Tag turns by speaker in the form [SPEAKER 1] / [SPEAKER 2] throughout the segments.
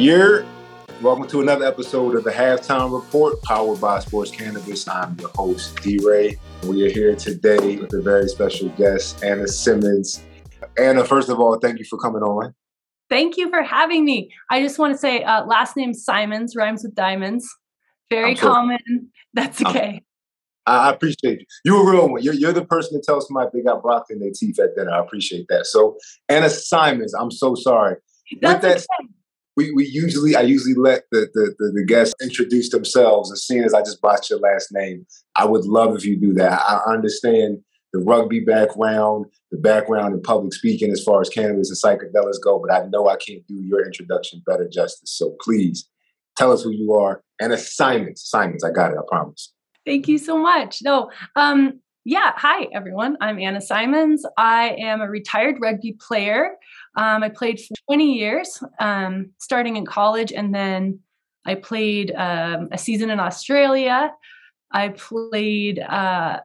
[SPEAKER 1] year. Welcome to another episode of the Halftime Report, powered by Sports Cannabis. I'm your host, D Ray. We are here today with a very special guest, Anna Simmons. Anna, first of all, thank you for coming on.
[SPEAKER 2] Thank you for having me. I just want to say, uh, last name Symonds rhymes with diamonds. Very common. That's okay.
[SPEAKER 1] I appreciate you. You're a real one. You're, you're the person that tells somebody they got broccoli in their teeth at dinner. I appreciate that. So, Anna Symonds, I'm so sorry.
[SPEAKER 2] That's With that, okay.
[SPEAKER 1] We, we usually, I usually let the, the, the, the, guests introduce themselves. As soon as I just botched your last name, I would love if you do that. I understand the rugby background, the background in public speaking as far as cannabis and psychedelics go, but I know I can't do your introduction better justice. So please tell us who you are and assignments. Assignments, I got it, I promise.
[SPEAKER 2] Thank you so much. No, um, yeah, hi everyone. I'm Anna Symonds. I am a retired rugby player. Um, I played for 20 years, um, starting in college, and then I played um, a season in Australia. I played uh,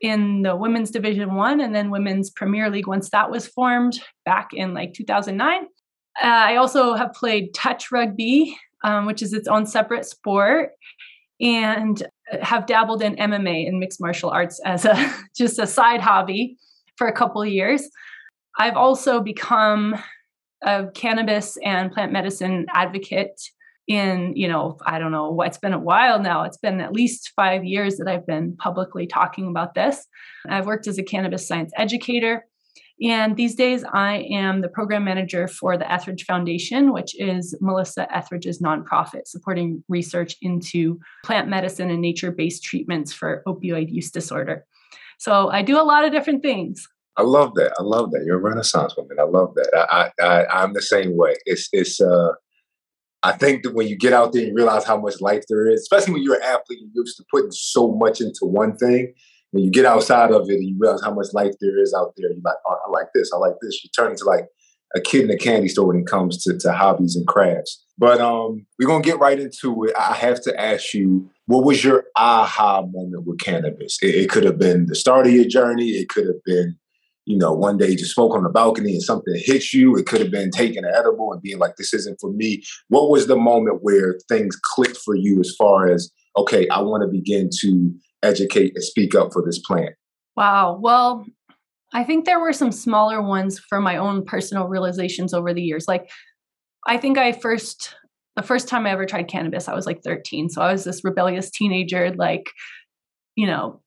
[SPEAKER 2] in the women's division one and then women's premier league once that was formed back in like 2009 uh, i also have played touch rugby um, which is its own separate sport and have dabbled in mma and mixed martial arts as a just a side hobby for a couple years. I've also become a cannabis and plant medicine advocate in you know i don't know it's been a while now. It's been at least five years that i've been publicly talking about this. I've worked as a cannabis science educator and these days i am the program manager for the etheridge foundation which is melissa etheridge's nonprofit supporting research into plant medicine and nature-based treatments for opioid use disorder so i do a lot of different things
[SPEAKER 1] I love that. I love that. You're a Renaissance woman. I love that. I, I, I am the same way. It's it's uh I think that when you get out there and you realize how much life there is, especially when you're an athlete, you're used to putting so much into one thing. When you get outside of it and you realize how much life there is out there, you're like, oh, I like this, I like this. You turn into like a kid in a candy store when it comes to, to hobbies and crafts. But um, we're gonna get right into it. I have to ask you, what was your aha moment with cannabis? It, it could have been the start of your journey. It could have been you know, one day you just smoke on the balcony and something hits you. It could have been taking an edible and being like, this isn't for me. What was the moment where things clicked for you as far as, okay, I want to begin to educate and speak up for this plant?
[SPEAKER 2] Wow. Well, I think there were some smaller ones for my own personal realizations over the years. Like, I think I first, the first time I ever tried cannabis, I was like 13. So I was this rebellious teenager, like, you know,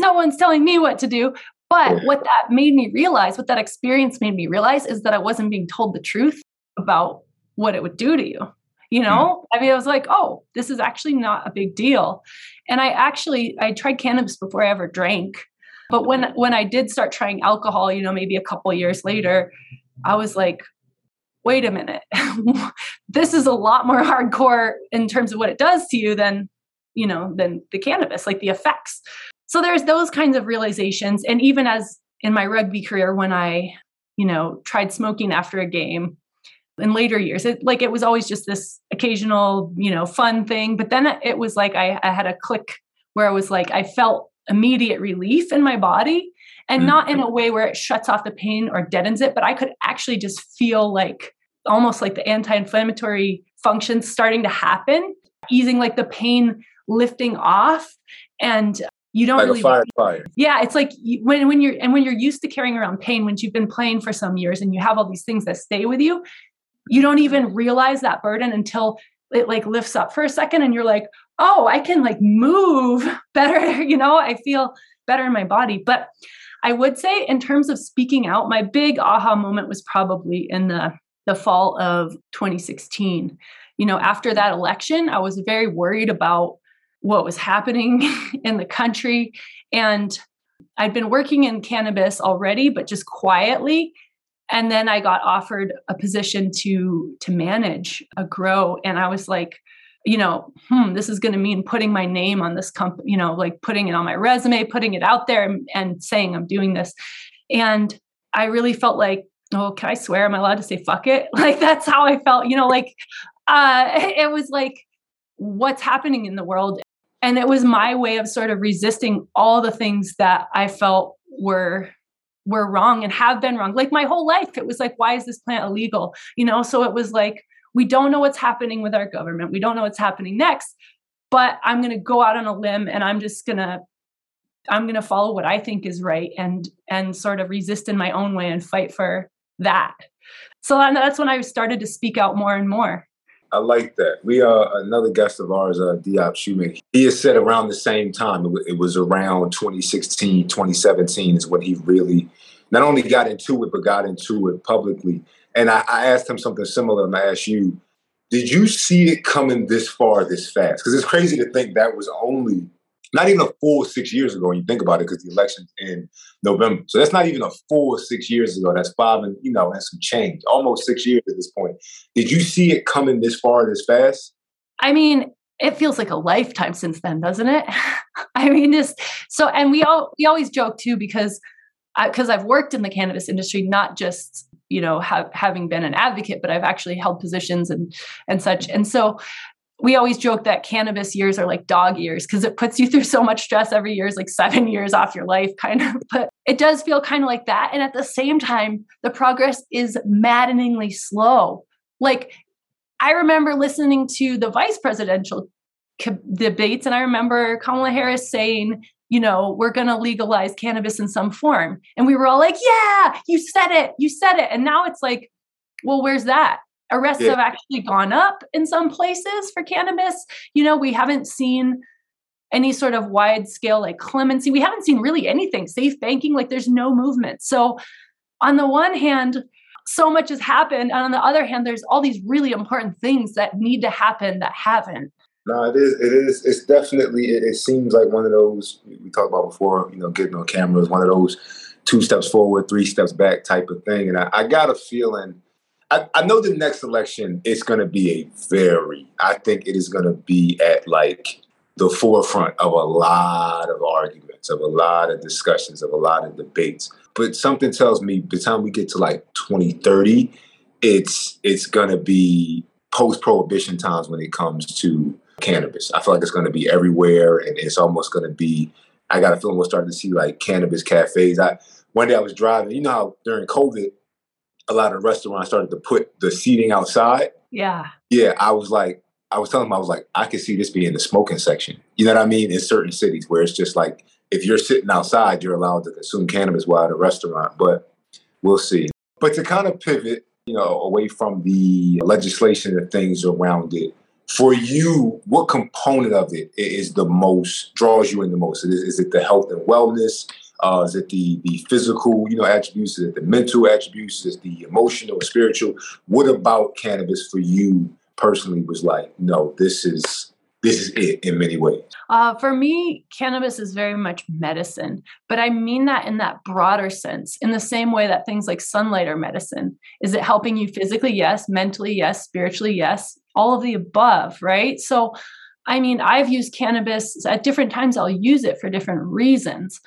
[SPEAKER 2] no one's telling me what to do. But what that made me realize, what that experience made me realize is that I wasn't being told the truth about what it would do to you. You know, mm. I mean, I was like, oh, this is actually not a big deal. And I actually I tried cannabis before I ever drank. But when when I did start trying alcohol, you know, maybe a couple years later, I was like, wait a minute. this is a lot more hardcore in terms of what it does to you than, you know, than the cannabis, like the effects. So there's those kinds of realizations. And even as in my rugby career, when I, you know, tried smoking after a game in later years, it, like it was always just this occasional, you know, fun thing. But then it was like I, I had a click where I was like, I felt immediate relief in my body and not in a mm-hmm. way where it shuts off the pain or deadens it, but I could actually just feel like almost like the anti inflammatory functions starting to happen, easing like the pain lifting off. And you don't
[SPEAKER 1] like
[SPEAKER 2] really
[SPEAKER 1] fire, fire.
[SPEAKER 2] yeah it's like when when you're and when you're used to carrying around pain when you've been playing for some years and you have all these things that stay with you you don't even realize that burden until it like lifts up for a second and you're like oh i can like move better you know i feel better in my body but i would say in terms of speaking out my big aha moment was probably in the the fall of 2016 you know after that election i was very worried about what was happening in the country. And I'd been working in cannabis already, but just quietly. And then I got offered a position to to manage a grow, and I was like, you know, hmm, this is going to mean putting my name on this company, you know, like putting it on my resume, putting it out there, and, and saying I'm doing this. And I really felt like, oh, can I swear? Am I allowed to say fuck it? Like that's how I felt, you know, like uh, it was like what's happening in the world and it was my way of sort of resisting all the things that i felt were were wrong and have been wrong like my whole life it was like why is this plant illegal you know so it was like we don't know what's happening with our government. We don't know what's happening next, but I'm going to go out on a limb and I'm just going to I'm going to follow what I think is right and and sort of resist in my own way and fight for that. So that's when I started to speak out more and more.
[SPEAKER 1] I like that. We uh another guest of ours, uh, Diop Shoemaker. He has said around the same time. It was around 2016, 2017 is when he really not only got into it but got into it publicly. And I, I asked him something similar, and I asked you, did you see it coming this far, this fast? Because it's crazy to think that was only not even a full six years ago when you think about it, because the election's in November. So that's not even a full six years ago. That's five and you know, and some change, almost six years at this point. Did you see it coming this far, this fast?
[SPEAKER 2] I mean, it feels like a lifetime since then, doesn't it? I mean, just so, and we all we always joke too because because I've worked in the cannabis industry, not just you know have, having been an advocate, but I've actually held positions and and such. And so we always joke that cannabis years are like dog years because it puts you through so much stress every year is like seven years off your life kind of but it does feel kind of like that and at the same time the progress is maddeningly slow. Like i remember listening to the vice presidential debates and i remember kamala harris saying you know we're going to legalize cannabis in some form and we were all like yeah you said it you said it and now it's like well where's that Arrests yeah. have actually gone up in some places for cannabis. You know, we haven't seen any sort of wide scale like clemency. We haven't seen really anything. Safe banking, like there's no movement. So, on the one hand, so much has happened. And on the other hand, there's all these really important things that need to happen that haven't.
[SPEAKER 1] No, it is. It is. It's definitely. It, it seems like one of those we talked about before. You know, getting on camera is one of those two steps forward, three steps back type of thing. And I, I got a feeling I, I know the next election is going to be a very, I think it is going to be at like the forefront of a lot of arguments, of a lot of discussions, of a lot of debates. But something tells me by the time we get to like 2030, it's it's going to be post prohibition times when it comes to cannabis. I feel like it's going to be everywhere, and it's almost going to be. I got a feeling we'll start to see like cannabis cafes. I one day I was driving. You know how during COVID a lot of restaurants started to put the seating outside.
[SPEAKER 2] Yeah.
[SPEAKER 1] Yeah, I was like, I was telling them, I was like, I could see this being the smoking section. You know what I mean? In certain cities where it's just like, if you're sitting outside, you're allowed to consume cannabis while at a restaurant. But we'll see. But to kind of pivot, you know, away from the legislation and things around it, for you, what component of it is the most draws you in the most? Is, is it the health and wellness? Uh, is it the the physical, you know, attributes? Is it the mental attributes? Is it the emotional spiritual? What about cannabis for you personally was like, no, this is this is it in many ways?
[SPEAKER 2] Uh, for me, cannabis is very much medicine, but I mean that in that broader sense, in the same way that things like sunlight are medicine. Is it helping you physically? Yes. Mentally? Yes. Spiritually? Yes. All of the above, right? So, I mean, I've used cannabis at different times, I'll use it for different reasons.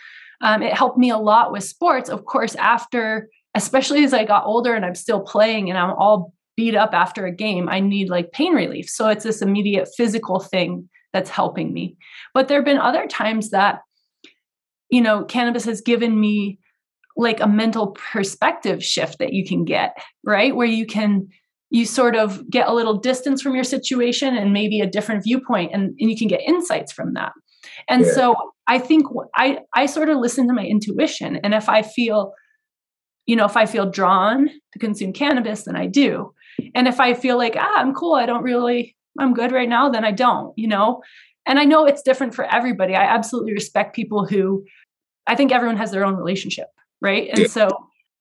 [SPEAKER 2] Um, it helped me a lot with sports. Of course, after, especially as I got older and I'm still playing and I'm all beat up after a game, I need like pain relief. So it's this immediate physical thing that's helping me. But there have been other times that, you know, cannabis has given me like a mental perspective shift that you can get, right? Where you can you sort of get a little distance from your situation and maybe a different viewpoint and, and you can get insights from that and yeah. so i think i i sort of listen to my intuition and if i feel you know if i feel drawn to consume cannabis then i do. And if i feel like ah i'm cool i don't really i'm good right now then i don't you know? And i know it's different for everybody. I absolutely respect people who i think everyone has their own relationship right? And yeah. so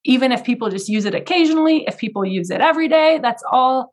[SPEAKER 2] even if people just use it occasionally if people use it every day that's all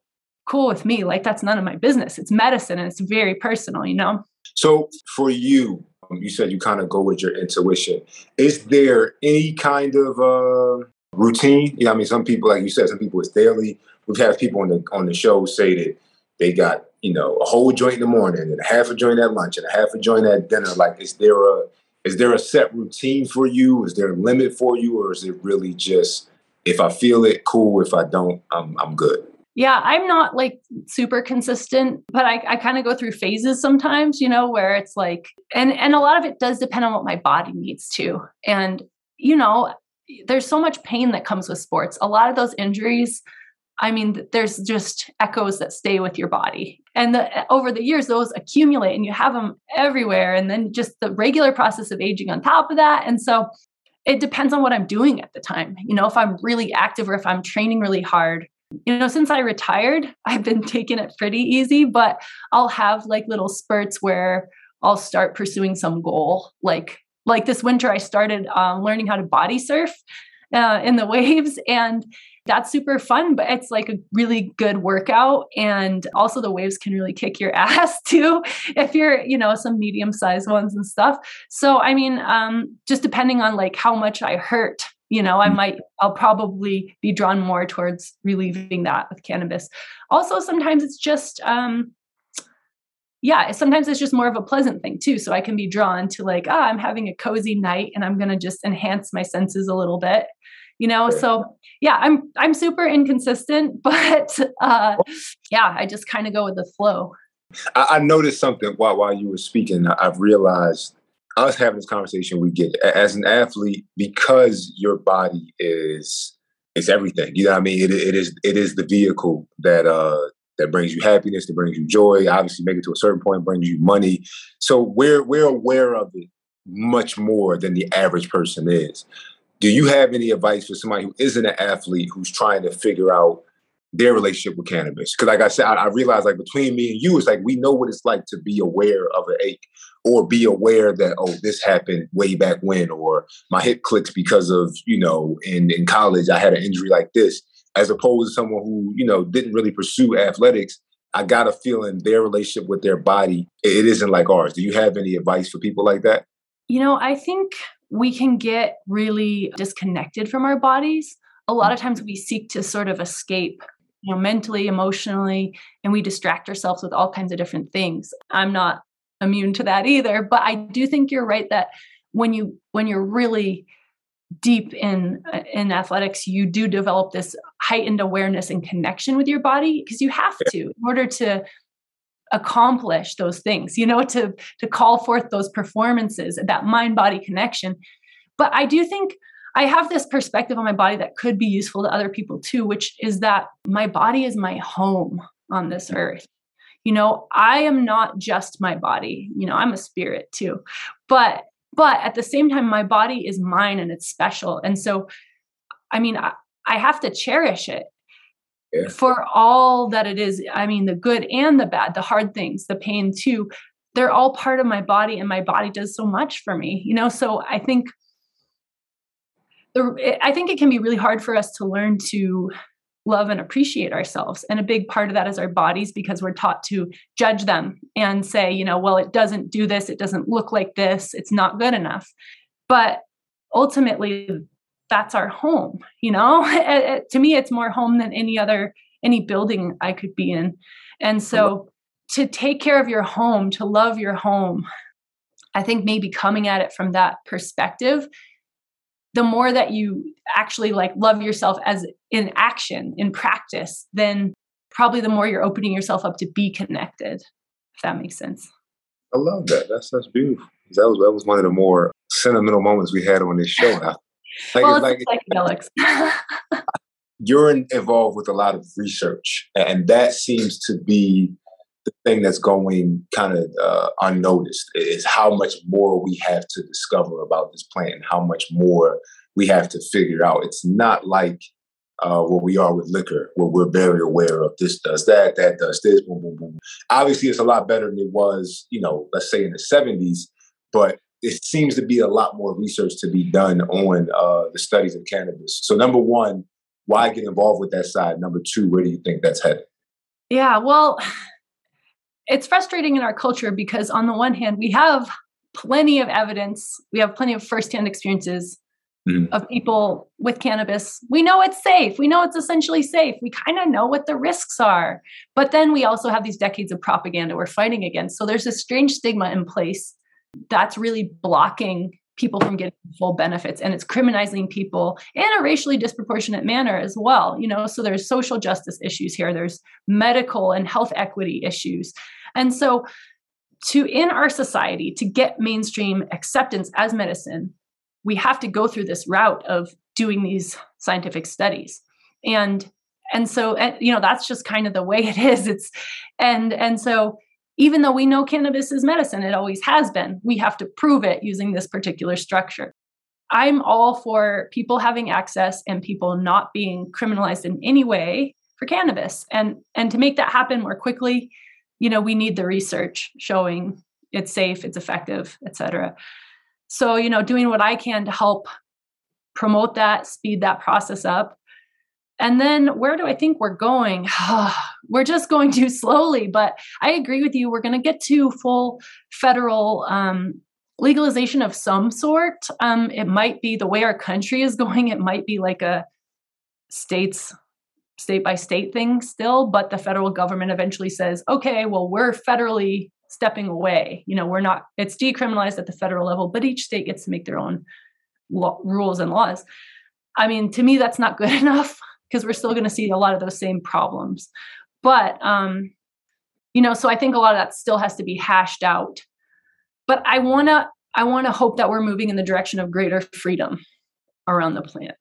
[SPEAKER 2] cool with me. Like that's none of my business. It's medicine and it's very personal you know
[SPEAKER 1] so for you, you said you kind of go with your intuition. Is there any kind of uh, routine? Know, I mean, some people, like you said, some people it's daily. We've had people on the on the show say that they got you know a whole joint in the morning and a half a joint at lunch and a half a joint at dinner. Like, is there a is there a set routine for you? Is there a limit for you, or is it really just if I feel it, cool. If I don't, I'm I'm good
[SPEAKER 2] yeah i'm not like super consistent but i, I kind of go through phases sometimes you know where it's like and and a lot of it does depend on what my body needs to and you know there's so much pain that comes with sports a lot of those injuries I mean, there's just echoes that stay with your body. And the, eh, over the years, those accumulate and you have them everywhere. And then just the regular process of aging on top of that. And so it depends on what I'm doing at the time. You know, if I'm really active or if I'm training really hard. You know, since I retired, I've been taking it pretty easy, but I'll have like little spurts where I'll start pursuing some goal. Like like this winter, I started um, learning how to body surf uh, in the waves, and that's super fun, but it's like a really good workout. And also, the waves can really kick your ass too if you're, you know, some medium sized ones and stuff. So, I mean, um, just depending on like how much I hurt, you know, I mm. might, I'll probably be drawn more towards relieving that with cannabis. Also, sometimes it's just, um, yeah, sometimes it's just more of a pleasant thing too. So I can be drawn to like, ah, I'm having a cozy night and I'm going to just enhance my senses a little bit you know so yeah i'm i'm super inconsistent but uh yeah i just kind of go with the flow
[SPEAKER 1] I, I, noticed something while while you were speaking i've realized us having this conversation we get it. as an athlete because your body is is everything you know what i mean? It, it is it is the vehicle that uh that brings you happiness that brings you joy obviously make it to a certain point brings you money. So we're we're aware of it much more than the average person is. Do you have any advice for somebody who isn't an athlete who's trying to figure out their relationship with cannabis? Because, like I said, I, I realize like between me and you, it's like we know what it's like to be aware of an ache or be aware that oh, this happened way back when, or my hip clicks because of you know in in college I had an injury like this, as opposed to someone who you know didn't really pursue athletics. I got a feeling their relationship with their body it isn't like ours. Do you have any advice for people like that?
[SPEAKER 2] You know, I think we can get really disconnected from our bodies. A lot mm. of times we seek to sort of escape, you know, mentally, emotionally, and we distract ourselves with all kinds of different things. I'm not immune to that either, but I do think you're right that when you when you're really deep in uh, in athletics you do develop this heightened awareness and connection with your body because you have to in order to accomplish those things you know to to call forth those performances that mind body connection but i do think i have this perspective on my body that could be useful to other people too which is that my body is my home on this mm-hmm. earth you know i am not just my body you know i'm a spirit too but but at the same time my body is mine and it's special and so i mean I, I have to cherish it yeah. for all that it is. I mean, the good and the bad, the hard things, the pain too. They're all part of my body, and my body does so much for me. You know, so I think the I think it can be really hard for us to learn to love and appreciate ourselves. And a big part of that is our bodies because we're taught to judge them and say, you know, well, it doesn't do this, it doesn't look like this, it's not good enough. But ultimately, that's our home you know it, it, eh, eh, to me it's more home than any other any building i could be in and so to take care of your home to love your home i think maybe coming at it from that perspective the more that you actually like love yourself as in action in practice then probably the more you're opening yourself up to be connected if that makes sense.
[SPEAKER 1] I love that. That's that's beautiful. That was that was one of the more sentimental moments we had on this show.
[SPEAKER 2] Like, well, it's like, psychedelics.
[SPEAKER 1] you're involved with a lot of research, and that seems to be the thing that's going kind of uh, unnoticed is how much more we have to discover about this plant and how much more we have to figure out. It's not like uh, we are with liquor, where we're very aware of this does that, that does this, boom, boom, boom. Obviously, it's a lot better than it was, you know, let's say in the 70s, but it seems to be a lot more research to be done on uh, the studies of cannabis. So, number one, why get involved with that side? Number two, where do you think that's headed?
[SPEAKER 2] Yeah, well, it's frustrating in our culture because, on the one hand, we have plenty of evidence, we have plenty of firsthand experiences mm-hmm. of people with cannabis. We know it's safe, we know it's essentially safe, we kind of know what the risks are. But then we also have these decades of propaganda we're fighting against. So, there's a strange stigma in place that's really blocking people from getting full benefits and it's criminalizing people in a racially disproportionate manner as well you know? So there's social justice issues here there's medical and health equity issues. And so to in our society to get mainstream acceptance as medicine we have to go through this route of doing these scientific studies. And and so and, you know that's just kind of the way it is. It's and and so even though we know cannabis is medicine it always has been we have to prove it using this particular structure i'm all for people having access and people not being criminalized in any way for cannabis and and to make that happen more quickly you know we need the research showing it's safe it's effective et cetera. so you know doing what i can to help promote that speed that process up and then where do I think we're going? we're just going too slowly, but I agree with you. We're going to get to full federal um, legalization of some sort. Um, it might be the way our country is going, it might be like a states state by state thing still, but the federal government eventually says, okay, well, we're federally stepping away. You know, we're not, it's decriminalized at the federal level, but each state gets to make their own rules and laws. I mean, to me, that's not good enough because we're still going to see a lot of those same problems. But um, you know, so I think a lot of that still has to be hashed out. But I wanna I wanna hope that we're moving in the direction of greater freedom around the planet.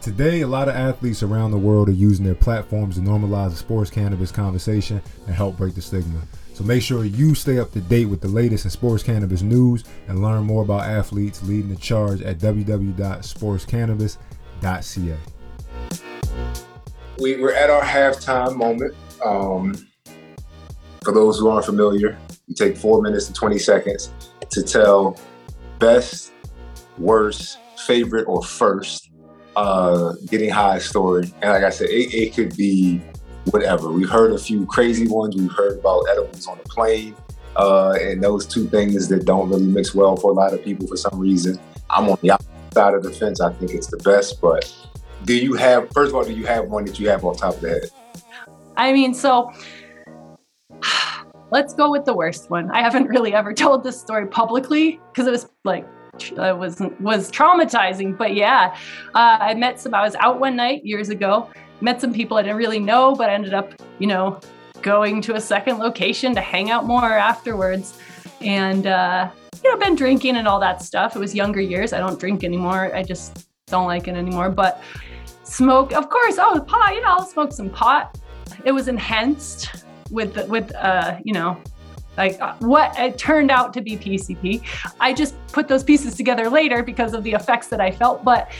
[SPEAKER 3] Today, a lot of athletes around the world are using their platforms to normalize the sports cannabis conversation and help break the stigma. So make sure you stay up to date with the latest in sports cannabis news and learn more about athletes leading the charge at www.sportscannabis.com ca.
[SPEAKER 1] We, we're at our halftime moment. Um, for those who aren't familiar, you take four minutes and 20 seconds to tell best, worst, favorite, or first uh, getting high story. And like I said, it, it could be whatever. We've heard a few crazy ones. We've heard about edibles on a plane. Uh, and those two things that don't really mix well for a lot of people for some reason. I'm on the side of the fence, I think it's the best. But do you have, first of all, do you have one that you have on top of the head?
[SPEAKER 2] I mean, so let's go with the worst one. I haven't really ever told this story publicly because it was like it was was traumatizing. But yeah, uh, I met some. I was out one night years ago. Met some people I didn't really know, but I ended up, you know, going to a second location to hang out more afterwards. And uh, you know, been drinking and all that stuff. It was younger years. I don't drink anymore. I just don't like it anymore. But smoke, of course. Oh, pot. You know, I'll smoke some pot. It was enhanced with with uh, you know, like uh, what it turned out to be PCP. I just put those pieces together later because of the effects that I felt. But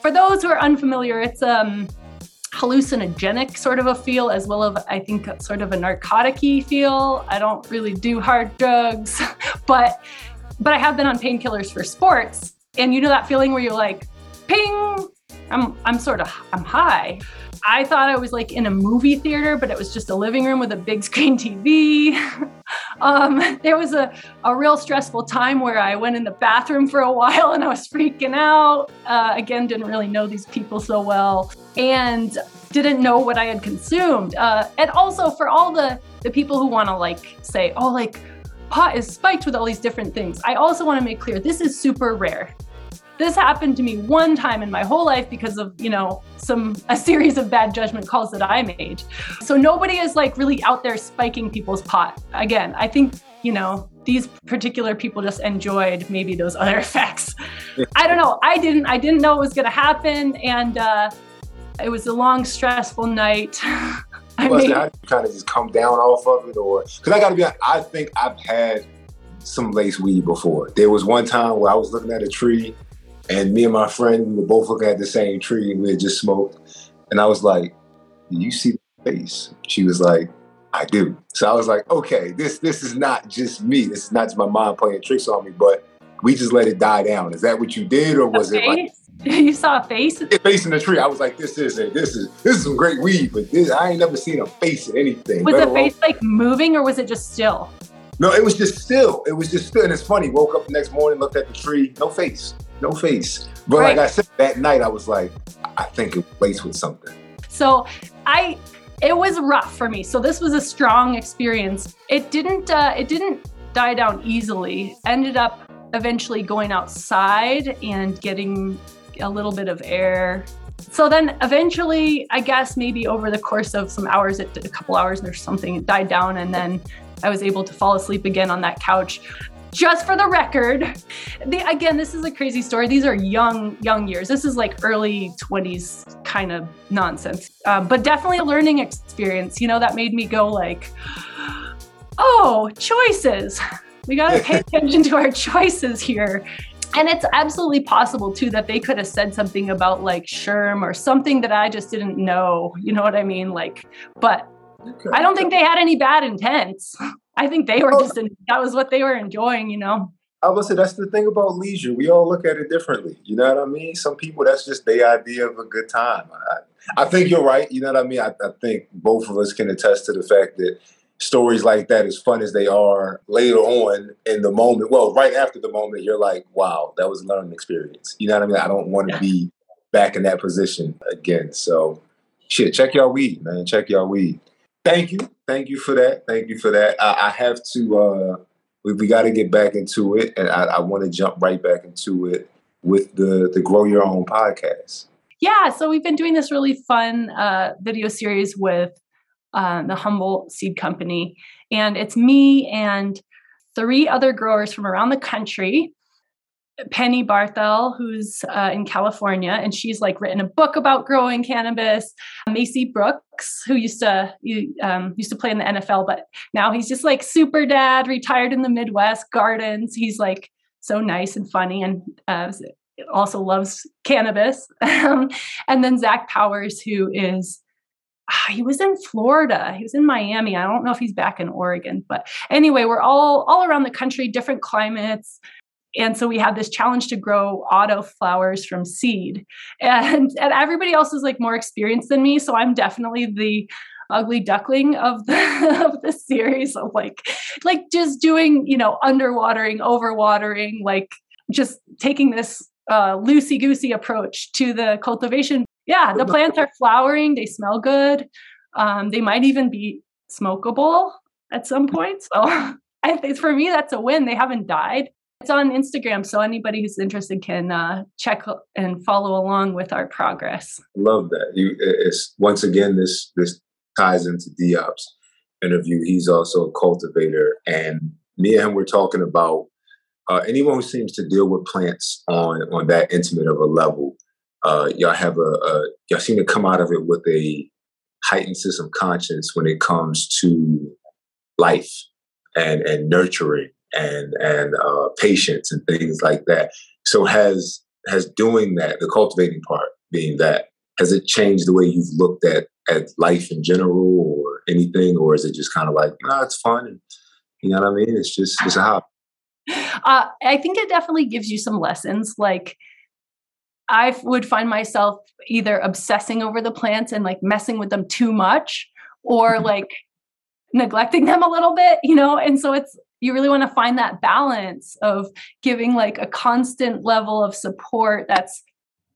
[SPEAKER 2] for those who are unfamiliar, it's um hallucinogenic sort of a feel as well as I think sort of a narcotic feel. I don't really do hard drugs, but but I have been on painkillers for sports. And you know that feeling where you're like, ping, I'm I'm sort of I'm high. I thought I was like in a movie theater, but it was just a living room with a big screen TV. um, there was a, a real stressful time where I went in the bathroom for a while and I was freaking out. Uh, again, didn't really know these people so well and didn't know what I had consumed. Uh, and also for all the the people who want to like say, oh, like pot is spiked with all these different things. I also want to make clear this is super rare. This happened to me one time in my whole life because of, you know, some a series of bad judgment calls that I made. So nobody is like really out there spiking people's pot. Again, I think, you know, these particular people just enjoyed maybe those other effects. I don't know. I didn't I didn't know it was going to happen and uh it was a long stressful night.
[SPEAKER 1] I mean, how do you kind of just come down off of it, or because I got to be, honest, I think I've had some lace weed before. There was one time where I was looking at a tree, and me and my friend we were both looking at the same tree, and we had just smoked, and I was like, "Do you see the face?" She was like, "I do." So I was like, "Okay, this this is not just me. This is not just my mind playing tricks on me, but." We just let it die down. Is that what you did, or was okay. it like
[SPEAKER 2] you saw a face?
[SPEAKER 1] A face in the tree. I was like, this is it. This is this is some great weed, but this I ain't never seen a face in anything.
[SPEAKER 2] Was the face like moving or was it just still?
[SPEAKER 1] No, it was just still. It was just still. And it's funny. Woke up the next morning, looked at the tree, no face. No face. But right. like I said, that night I was like, I think it laced with something.
[SPEAKER 2] So I it was rough for me. So this was a strong experience. It didn't uh, it didn't die down easily. Ended up eventually going outside and getting a little bit of air. So then eventually, I guess maybe over the course of some hours, it, a couple hours or something, it died down. And then I was able to fall asleep again on that couch. Just for the record, the, again, this is a crazy story. These are young, young years. This is like early 20s kind of nonsense. Uh, but definitely a learning experience, you know, that made me go like, oh, choices. We got to pay attention to our choices here. And it's absolutely possible too that they could have said something about like Sherm or something that I just didn't know. You know what I mean? Like, but okay. I don't think they had any bad intents. I think they were oh. just, that was what they were enjoying, you know?
[SPEAKER 1] I would say that's the thing about leisure. We all look at it differently. You know what I mean? Some people, that's just their idea of a good time. I, I think you're right. You know what I mean? I, I think both of us can attest to the fact that stories like that, as fun as they are, later on in the moment, well, right after the moment, you're like, wow, that was a learning experience. You know what I mean? I don't want to be back in that position again. So, shit, check y'all weed, man. Check y'all weed. Thank you. Thank you for that. Thank you for that. I, I have to, uh, we, we got to get back into it. And I, I want to jump right back into it with the, the Grow Your Own podcast.
[SPEAKER 2] Yeah. So, we've been doing this really fun uh, video series with uh, the Humble Seed Company. And it's me and three other growers from around the country. Penny Barthel, who's uh, in California, and she's like written a book about growing cannabis. Macy Brooks, who used to um, used to play in the NFL, but now he's just like super dad, retired in the Midwest, gardens. He's like so nice and funny, and uh, also loves cannabis. and then Zach Powers, who is he was in Florida. He was in Miami. I don't know if he's back in Oregon, but anyway, we're all all around the country, different climates. And so we had this challenge to grow auto flowers from seed. And and everybody else is like more experienced than me, so I'm definitely the ugly duckling of the of the series of like like just doing, you know, underwatering, overwatering, like just taking this uh, loosey goosey approach to the cultivation yeah, the plants are flowering. They smell good. Um, they might even be smokable at some point. So I think for me, that's a win. They haven't died. It's on Instagram, so anybody who's interested can uh, check and follow along with our progress.
[SPEAKER 1] Love that. You, it's once again this this ties into Diop's interview. He's also a cultivator, and me and him were talking about uh, anyone who seems to deal with plants on on that intimate of a level uh, y'all have a, a, y'all seem to come out of it with a heightened sense of conscience when it comes to life and and nurturing and and uh, patience and things like that. So has has doing that, the cultivating part being that, has it changed the way you've looked at at life in general or anything, or is it just kind of like, no, nah, it's fun, and, you know what I mean? It's just it's a hobby.
[SPEAKER 2] Uh, I think it definitely gives you some lessons, like I would find myself either obsessing over the plants and like messing with them too much or mm-hmm. like neglecting them a little bit, you know? And so it's, you really want to find that balance of giving like a constant level of support that's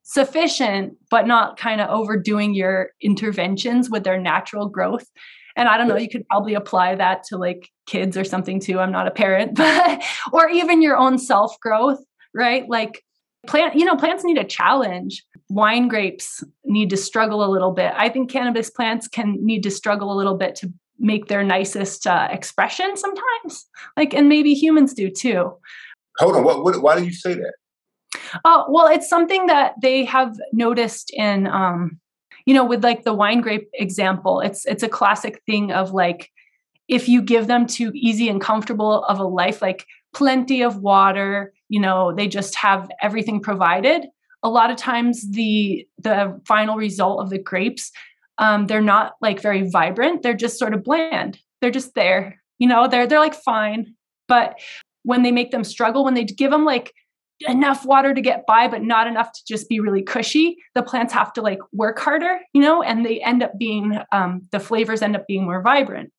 [SPEAKER 2] sufficient, but not kind of overdoing your interventions with their natural growth. And I don't know, you could probably apply that to like kids or something too. I'm not a parent, but, or even your own self growth, right? Like, plant you know plants need a challenge. Wine grapes need to struggle a little bit. I think cannabis plants can need to struggle a little bit to make their nicest uh, expression sometimes. Like and maybe humans do too.
[SPEAKER 1] Hold on what, what why do you say that?
[SPEAKER 2] Oh well it's something that they have noticed in um you know with like the wine grape example it's it's a classic thing of like if you give them too easy and comfortable of a life like plenty of water you know they just have everything provided. A lot of times the the final result of the grapes um, they're not like very vibrant. They're just sort of bland. They're just there you know they're they're like fine. But when they make them struggle when they give them like enough water to get by but not enough to just be really cushy the plants have to like work harder you know and they end up being um, the flavors end up being more vibrant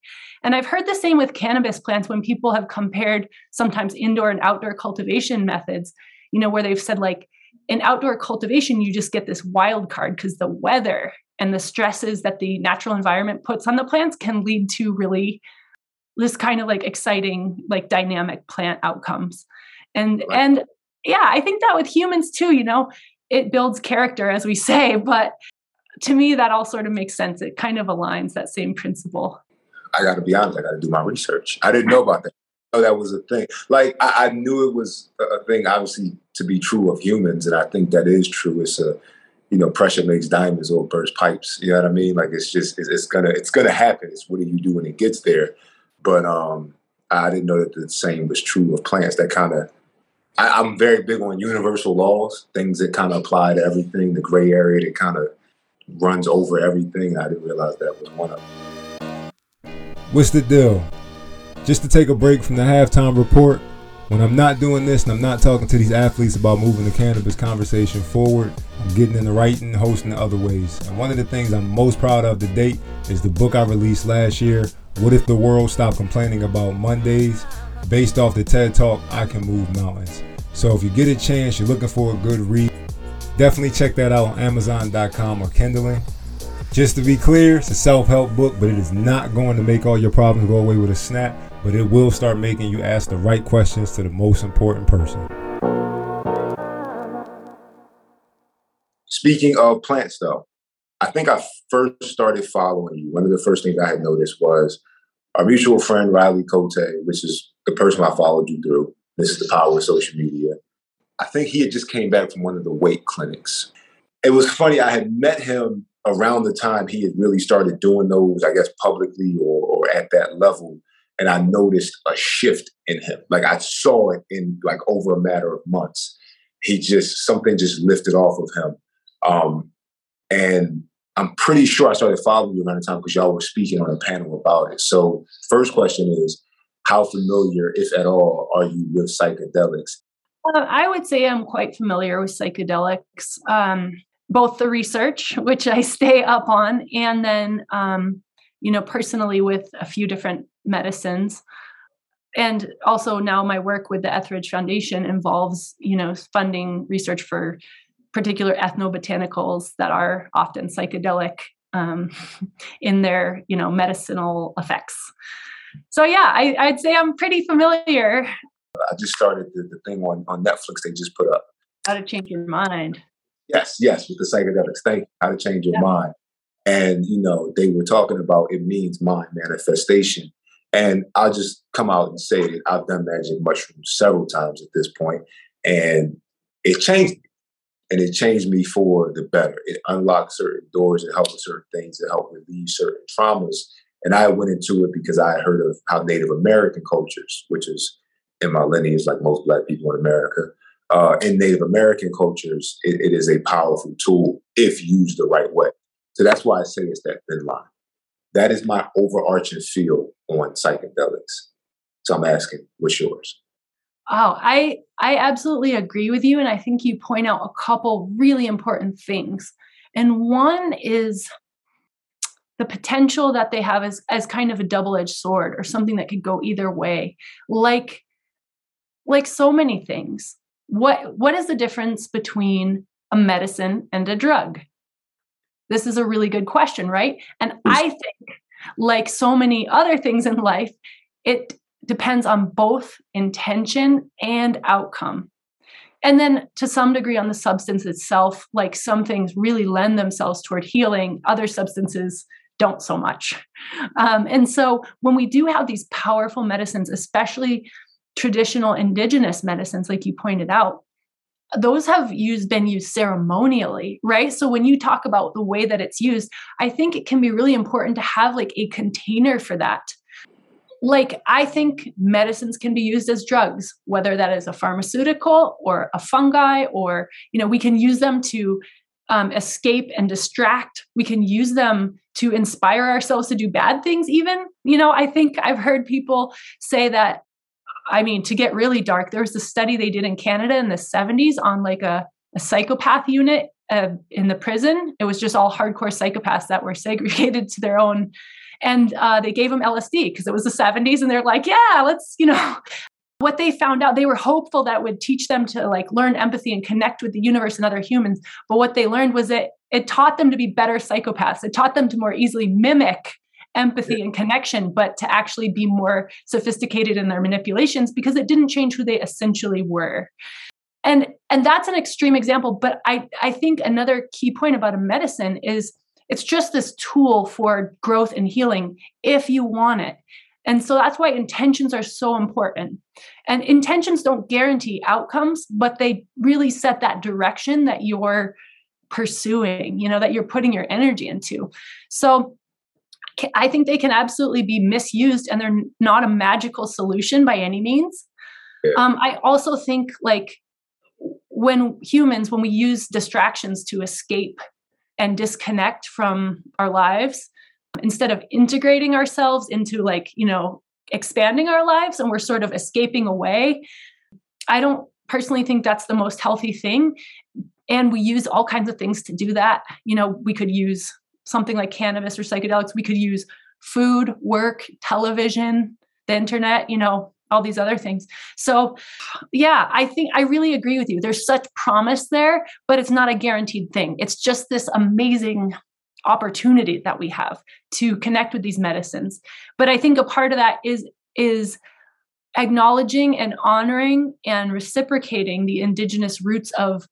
[SPEAKER 2] and I've heard the same with cannabis plants when people have compared sometimes indoor and outdoor cultivation methods, you know, where they've said like in outdoor cultivation, you just get this wild card because the weather and the stresses that the natural environment puts on the plants can lead to really this kind of like exciting, like dynamic plant outcomes. And right. and yeah, I think that with humans too, you know, it builds character as we say, but to me that all sort of makes sense. It kind of aligns that same principle.
[SPEAKER 1] I got to be honest, I got to do my research. I didn't know about that. Oh, that was a thing. Like I, I, knew it was a thing, obviously, to be true of humans, and I think that is true. It's a, you know, pressure makes diamonds or burst pipes. You know what I mean? Like it's just it's, it's gonna it's gonna happen. It's what do you do when it gets there? But um, I didn't know that the same was true of plants. That kind of I'm very big on universal laws, things that kind of apply to everything. The gray area that kind of runs over everything. I didn't realize that was one of them.
[SPEAKER 3] What's the deal? Just to take a break from the halftime report, when I'm not doing this and I'm not talking to these athletes about moving the cannabis conversation forward, I'm getting into writing, hosting, and other ways. And one of the things I'm most proud of to date is the book I released last year, What If the World Stopped Complaining About Mondays, based off the TED Talk, I Can Move Mountains. So if you get a chance, you're looking for a good read, definitely check that out on Amazon.com or Kindling. Just to be clear, it's a self help book, but it is not going to make all your problems go away with a snap but it will start making you ask the right questions to the most important person.
[SPEAKER 1] Speaking of plants, though, I think I first started following you. One of the first things I had noticed was our mutual friend Riley Cote, which is the person I followed you through. This is the power of social media. I think he had just came back from one of the weight clinics. It was funny. I had met him around the time he had really started doing those, I guess, publicly or, or at that level and I noticed a shift in him. Like I saw it in like over a matter of months. He just something just lifted off of him. Um, and I'm pretty sure I started following you around the time because y'all were speaking on a panel about it. So first question is, how familiar, if at all, are you with psychedelics?
[SPEAKER 2] Uh, I would say I'm quite familiar with psychedelics. Um, both the research, which I stay up on, and then um, you know, personally with a few different medicines. And also now my work with the Etheridge Foundation involves, you know, funding research for particular ethnobotanicals that are often psychedelic um, in their, you know, medicinal effects. So yeah, I, would say I'm pretty familiar.
[SPEAKER 1] I just started the, the thing on, on Netflix they just put up.
[SPEAKER 2] How to change your mind.
[SPEAKER 1] Yes, yes, with the psychedelics. Thank you. How to change your yeah. mind. And, you know, they were talking about it means mind manifestation. And I'll just come out and say that I've done magic mushrooms several times at this point, and it changed me. And it changed me for the better. It unlocked certain doors, it helped with certain things, it helped relieve certain traumas. And I went into it because I heard of how Native American cultures, which is in my lineage, like most Black people in America, uh, in Native American cultures, it, it is a powerful tool if used the right way. So that's why I say it's that thin line. That is my overarching feel on psychedelics. So I'm asking, what's yours?
[SPEAKER 2] Oh, I I absolutely agree with you, and I think you point out a couple really important things. And one is the potential that they have as as kind of a double-edged sword or something that could go either way. Like like so many things. What what is the difference between a medicine and a drug? This is a really good question, right? And I think, like so many other things in life, it depends on both intention and outcome. And then to some degree on the substance itself, like some things really lend themselves toward healing, other substances don't so much. Um, and so when we do have these powerful medicines, especially traditional indigenous medicines, like you pointed out, those have used been used ceremonially right so when you talk about the way that it's used i think it can be really important to have like a container for that like i think medicines can be used as drugs whether that is a pharmaceutical or a fungi or you know we can use them to um, escape and distract we can use them to inspire ourselves to do bad things even you know i think i've heard people say that I mean, to get really dark, there was a study they did in Canada in the 70s on like a, a psychopath unit uh, in the prison. It was just all hardcore psychopaths that were segregated to their own. And uh, they gave them LSD because it was the 70s. And they're like, yeah, let's, you know, what they found out, they were hopeful that would teach them to like learn empathy and connect with the universe and other humans. But what they learned was that it taught them to be better psychopaths. It taught them to more easily mimic empathy and connection, but to actually be more sophisticated in their manipulations because it didn't change who they essentially were. And and that's an extreme example, but I I think another key point about a medicine is it's just this tool for growth and healing if you want it. And so that's why intentions are so important. And intentions don't guarantee outcomes, but they really set that direction that you're pursuing, you know, that you're putting your energy into. So I think they can absolutely be misused and they're not a magical solution by any means. Yeah. Um, I also think like when humans, when we use distractions to escape and disconnect from our lives, instead of integrating ourselves into like, you know, expanding our lives and we're sort of escaping away, I don't personally think that's the most healthy thing. And we use all kinds of things to do that. You know, we could use something like cannabis or psychedelics. We could use food, work, television, the internet, you know, all these other things. So, yeah, I think I really agree with you. There's such promise there, but it's not a guaranteed thing. It's just this amazing opportunity that we have to connect with these medicines. But I think a part of that is is acknowledging and honoring and reciprocating the indigenous roots of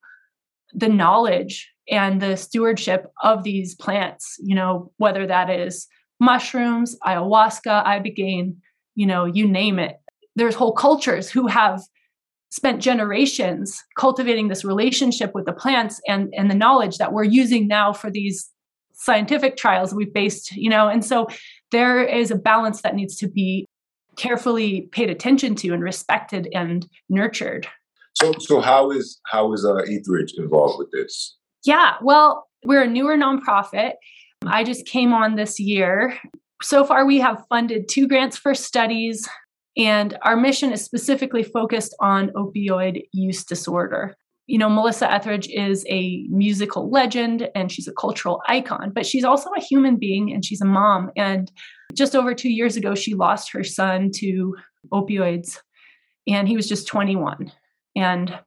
[SPEAKER 2] the knowledge and the stewardship of these plants, you know, whether that is mushrooms, ayahuasca, ibogaine, you know, you name it. There's whole cultures who have spent generations cultivating this relationship with the plants and, and the knowledge that we're using now for these scientific trials we've based, you know, and so there is a balance that needs to be carefully paid attention to and respected and nurtured.
[SPEAKER 1] So, so how is how is uh, Etheridge involved with this?
[SPEAKER 2] Yeah, well, we're a newer nonprofit. I just came on this year. So far, we have funded two grants for studies, and our mission is specifically focused on opioid use disorder. You know, Melissa Etheridge is a musical legend and she's a cultural icon, but she's also a human being and she's a mom. And just over two years ago, she lost her son to opioids, and he was just 21. And,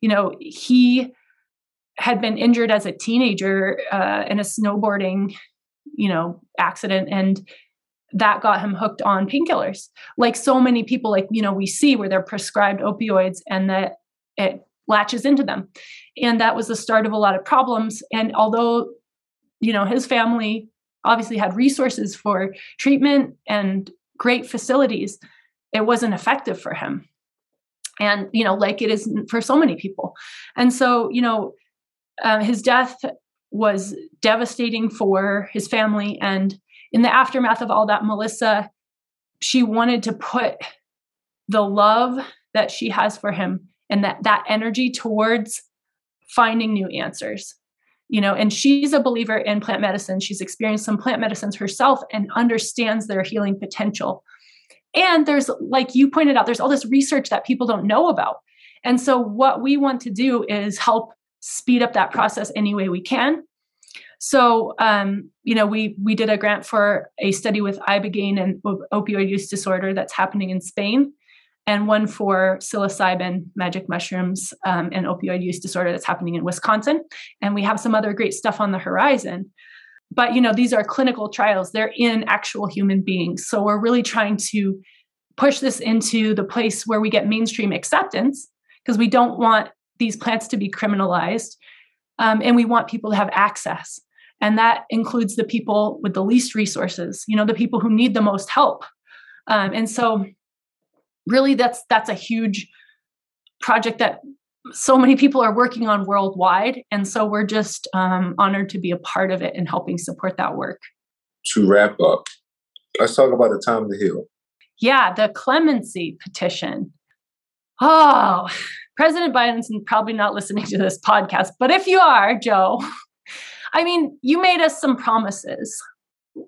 [SPEAKER 2] you know, he had been injured as a teenager uh, in a snowboarding, you know, accident, and that got him hooked on painkillers. Like so many people, like you know, we see where they're prescribed opioids and that it latches into them, and that was the start of a lot of problems. And although, you know, his family obviously had resources for treatment and great facilities, it wasn't effective for him. And you know, like it is for so many people. And so, you know, uh, his death was devastating for his family. And in the aftermath of all that, Melissa, she wanted to put the love that she has for him and that that energy towards finding new answers. You know and she's a believer in plant medicine. She's experienced some plant medicines herself and understands their healing potential. And there's like you pointed out there's all this research that people don't know about. And so what we want to do is help speed up that process any way we can. So, um, you know, we we did a grant for a study with ibogaine and opioid use disorder that's happening in Spain, and one for psilocybin, magic mushrooms, um, and opioid use disorder that's happening in Wisconsin. And we have some other great stuff on the horizon. But you know, these are clinical trials; they're in actual human beings. So we're really trying to push this into the place where we get mainstream acceptance because we don't want these plants to be criminalized. Um, and we want people to have access. And that includes the people with the least resources, you know, the people who need the most help. Um, and so really that's that's a huge project that so many people are working on worldwide. And so we're just um, honored to be a part of it and helping support that work.
[SPEAKER 1] To wrap up, let's talk about the time to heal.
[SPEAKER 2] Yeah, the clemency petition. Oh, President Biden's probably not listening to this podcast, but if you are, Joe, I mean, you made us some promises,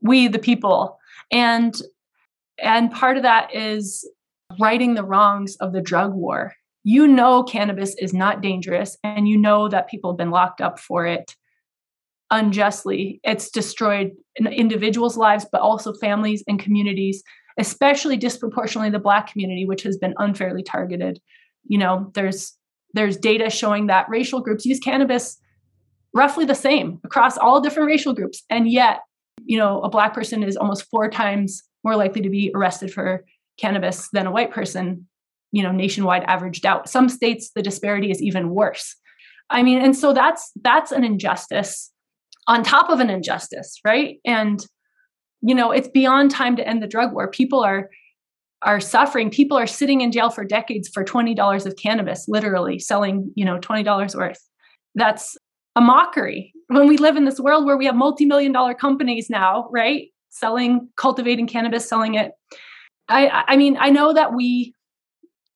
[SPEAKER 2] we the people. And and part of that is righting the wrongs of the drug war. You know cannabis is not dangerous and you know that people have been locked up for it unjustly. It's destroyed individuals' lives but also families and communities, especially disproportionately the black community which has been unfairly targeted you know there's there's data showing that racial groups use cannabis roughly the same across all different racial groups. And yet you know a black person is almost four times more likely to be arrested for cannabis than a white person you know nationwide averaged out some states the disparity is even worse. I mean and so that's that's an injustice on top of an injustice right? And you know it's beyond time to end the drug war. People are are suffering. People are sitting in jail for decades for $20 of cannabis literally selling you know $20 worth. That's a mockery when we live in this world where we have multi-million dollar companies now, right? Selling, cultivating cannabis, selling it. I, I mean, I know that we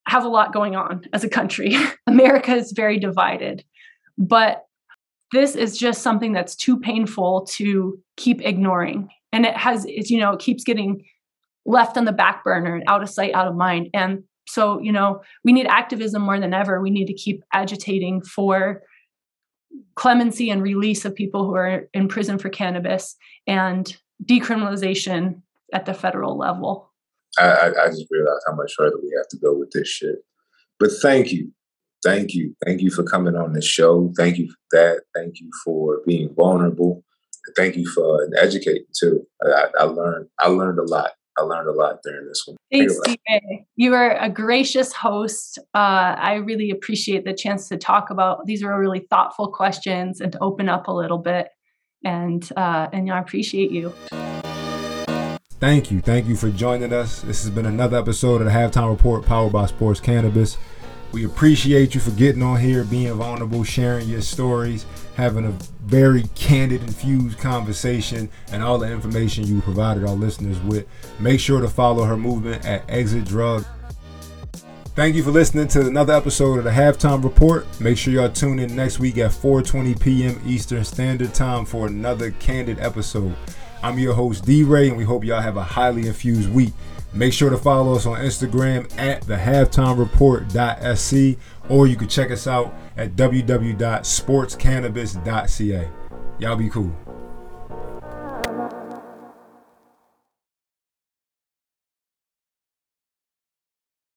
[SPEAKER 2] have a lot going on as a country. America is very divided, but this is just something that's too painful to keep ignoring. And it has, it's, you know, it keeps getting left on the back burner and out of sight, out of mind. And so, you know, we need activism more than ever. We need to keep agitating for clemency and release of people who are in prison for cannabis and decriminalization at the federal level.
[SPEAKER 1] I, I, just realized how much further we have to go with this shit. But thank you. Thank you. Thank you for coming on the show. Thank you for that. Thank you for being vulnerable. Thank you for educating too. I, I learned I learned a lot. I learned a lot during this one.
[SPEAKER 2] Thanks, DA. You are a gracious host. Uh, I really appreciate the chance to talk about these are really thoughtful questions and to open up a little bit. And uh, and I appreciate you.
[SPEAKER 3] Thank you. Thank you for joining us. This has been another episode of the Halftime Report powered by Sports Cannabis. We appreciate you for getting on here, being vulnerable, sharing your stories, having a very candid, infused conversation, and all the information you provided our listeners with. Make sure to follow her movement at Exit Drug. Thank you for listening to another episode of the Halftime Report. Make sure y'all tune in next week at 4:20 p.m. Eastern Standard Time for another candid episode. I'm your host, D Ray, and we hope y'all have a highly infused week. Make sure to follow us on Instagram at the halftime or you can check us out at www.sportscannabis.ca. Y'all be cool.